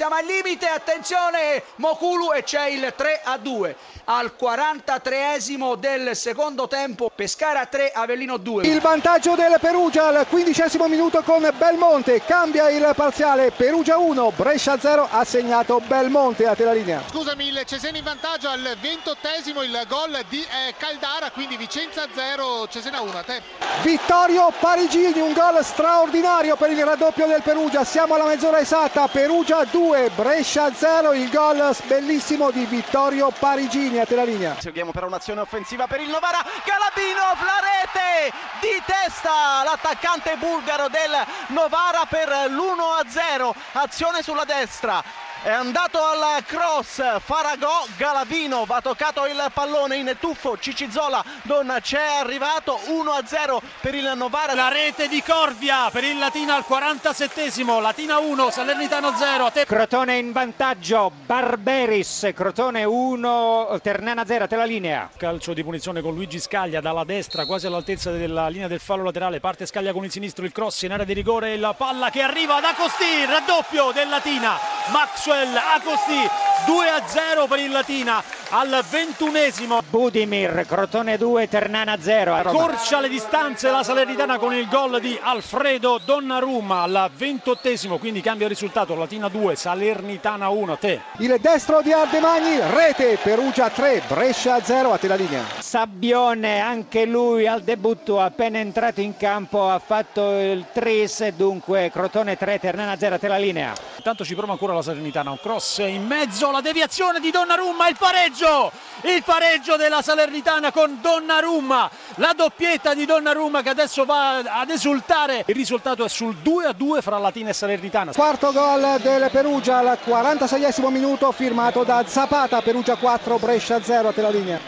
siamo al limite, attenzione Mokulu e c'è il 3 a 2 al 43esimo del secondo tempo, Pescara 3, Avellino 2. Il vantaggio del Perugia al quindicesimo minuto con Belmonte, cambia il parziale, Perugia 1, Brescia 0, ha segnato Belmonte a te la linea. Scusami, il Cesena in vantaggio al ventottesimo il gol di eh, Caldara, quindi Vicenza 0, Cesena 1, a te. Vittorio Parigini, un gol straordinario per il raddoppio del Perugia, siamo alla mezz'ora esatta, Perugia 2, Brescia 0, il gol bellissimo di Vittorio Parigini a la linea. Seguiamo per un'azione offensiva per il Novara, Galabino, la rete di testa, l'attaccante bulgaro del Novara per l'1-0, azione sulla destra, è andato al cross Faragò Galavino va toccato il pallone in tuffo Cicizzola non c'è arrivato 1-0 per il Novara. La rete di Corvia per il Latina al 47esimo Latina 1 Salernitano 0 te... Crotone in vantaggio Barberis Crotone 1 Ternana 0 te la linea. Calcio di punizione con Luigi Scaglia dalla destra quasi all'altezza della linea del fallo laterale parte Scaglia con il sinistro il cross in area di rigore la palla che arriva da Costi raddoppio del Latina Maxwell Agosti 2 a 0 per il Latina al ventunesimo. Budimir Crotone 2 Ternana 0 accorcia le distanze la Salernitana con il gol di Alfredo Donnarumma al ventottesimo quindi cambia il risultato Latina 2 Salernitana 1 te. Il destro di Ardemagni rete Perugia 3 Brescia 0 a te la linea. Sabbione anche lui al debutto appena entrato in campo ha fatto il tris dunque Crotone 3 Ternana 0 a te la linea intanto ci prova ancora la Salernitana un cross in mezzo la deviazione di Donnarumma il pareggio il pareggio della Salernitana con Donnarumma la doppietta di Donnarumma che adesso va ad esultare. Il risultato è sul 2 a 2 fra Latina e Salernitana. Quarto gol del Perugia al 46esimo minuto firmato da Zapata Perugia 4 Brescia 0 a te la linea